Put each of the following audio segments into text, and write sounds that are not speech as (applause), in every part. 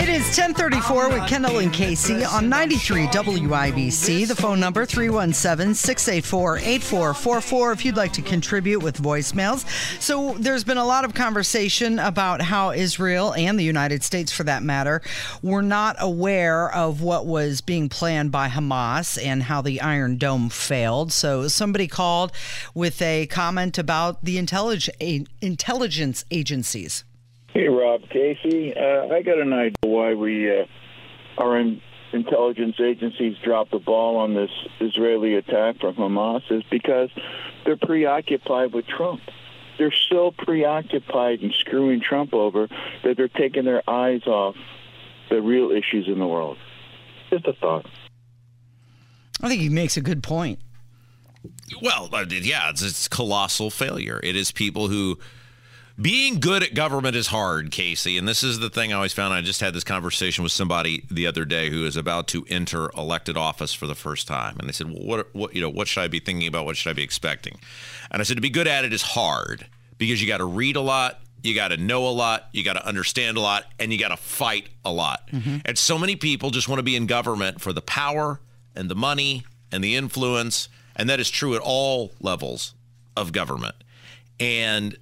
It is 1034 with Kendall and Casey on 93 WIBC. The phone number 317-684-8444 if you'd like to contribute with voicemails. So there's been a lot of conversation about how Israel and the United States for that matter were not aware of what was being planned by Hamas and how the Iron Dome failed. So somebody called with a comment about the intelligence intelligence agencies. Hey, Rob Casey. Uh, I got an idea why we uh, our in- intelligence agencies dropped the ball on this Israeli attack from Hamas is because they're preoccupied with Trump. They're so preoccupied in screwing Trump over that they're taking their eyes off the real issues in the world. Just a thought. I think he makes a good point. Well, uh, yeah, it's, it's colossal failure. It is people who being good at government is hard, Casey. And this is the thing I always found. I just had this conversation with somebody the other day who is about to enter elected office for the first time, and they said, "Well, what, what, you know, what should I be thinking about? What should I be expecting?" And I said, "To be good at it is hard because you got to read a lot." You got to know a lot, you got to understand a lot, and you got to fight a lot. Mm-hmm. And so many people just want to be in government for the power and the money and the influence. And that is true at all levels of government. And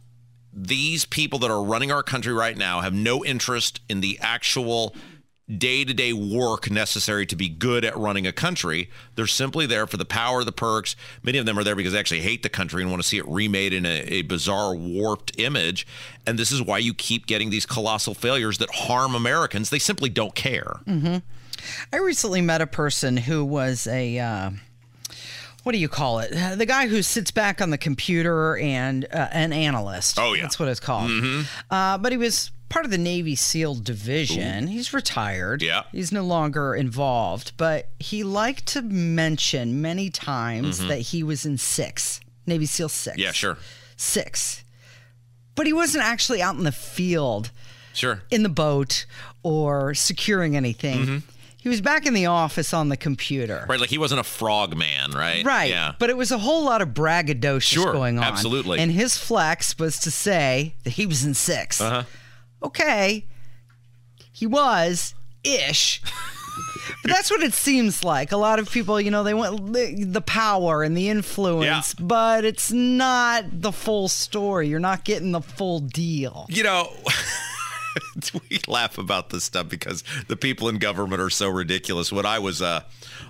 these people that are running our country right now have no interest in the actual day to day work necessary to be good at running a country. They're simply there for the power, the perks. Many of them are there because they actually hate the country and want to see it remade in a, a bizarre, warped image. And this is why you keep getting these colossal failures that harm Americans. They simply don't care. I recently met a person who was a. Uh, what do you call it? The guy who sits back on the computer and uh, an analyst. Oh, yeah. that's what it's called. Uh, but he was part of the Navy SEAL division. He's retired. Yeah. he's no longer involved. But he liked to mention many times that he was in six Navy SEAL six. Yeah, sure. six. But he wasn't actually out in the field Sure. in the boat or securing anything. He was back in the office on the computer. Right. Like he wasn't a frog man, right? Right. Yeah. But it was a whole lot of braggadocious Sure, going on. absolutely. And his flex was to say that he was in 6 Uh-huh. Okay. He was ish. (laughs) but that's what it seems like. A lot of people, you know, they want the, the power and the influence, yeah. but it's not the full story. You're not getting the full deal. You know, (laughs) we laugh about this stuff because the people in government are so ridiculous. When I was a,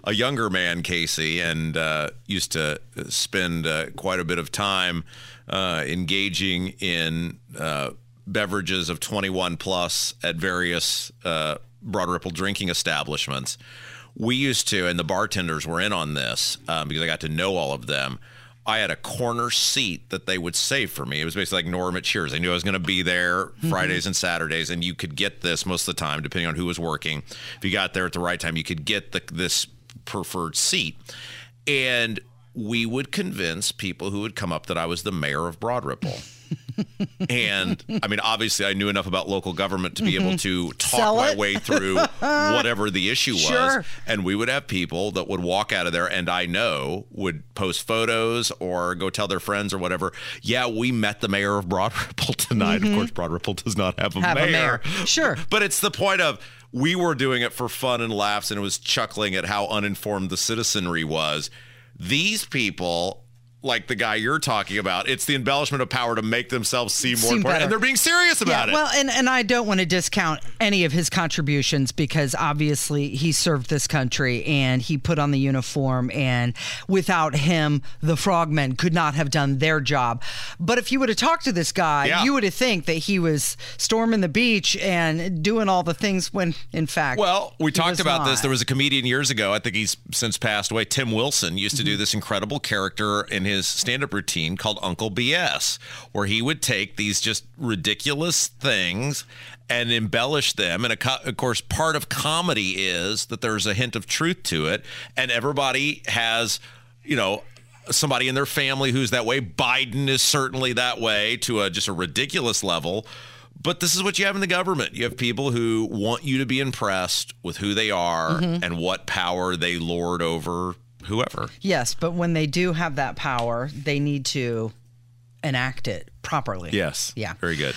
a younger man, Casey, and uh, used to spend uh, quite a bit of time uh, engaging in uh, beverages of 21 plus at various uh, Broad Ripple drinking establishments. We used to, and the bartenders were in on this um, because I got to know all of them. I had a corner seat that they would save for me. It was basically like Norm at Cheers. They knew I was going to be there mm-hmm. Fridays and Saturdays, and you could get this most of the time, depending on who was working. If you got there at the right time, you could get the, this preferred seat. And we would convince people who would come up that I was the mayor of Broad Ripple. And I mean, obviously, I knew enough about local government to be able to talk Sell my it. way through (laughs) whatever the issue was. Sure. And we would have people that would walk out of there, and I know would post photos or go tell their friends or whatever. Yeah, we met the mayor of Broad (laughs) Ripple tonight. Of course, Broad Ripple does not have a Mm-hmm. Have a mayor. mayor. Sure. But it's the point of we were doing it for fun and laughs, and it was chuckling at how uninformed the citizenry was. These people. Like the guy you're talking about, it's the embellishment of power to make themselves seem more Seem important, better. and they're being serious about yeah, it. Well, and, and I don't want to discount any of his contributions because obviously he served this country and he put on the uniform, and without him, the frogmen could not have done their job. But if you would have talked to this guy, Yeah. you would have think that he was storming the beach and doing all the things when, in fact, Well, we talked about this. There was a comedian years ago. I think he's since passed away. Tim Wilson used to do mm-hmm. this incredible character in his stand up routine called Uncle BS, where he would take these just ridiculous things and embellish them. And of course, part of comedy is that there's a hint of truth to it, and everybody has, you know, somebody in their family who's that way. Biden is certainly that way to a just a ridiculous level. But this is what you have in the government. You have people who want you to be impressed with who they are mm-hmm. and what power they lord over whoever. Yes, but when they do have that power, they need to enact it properly. Yes. Yeah. Very good.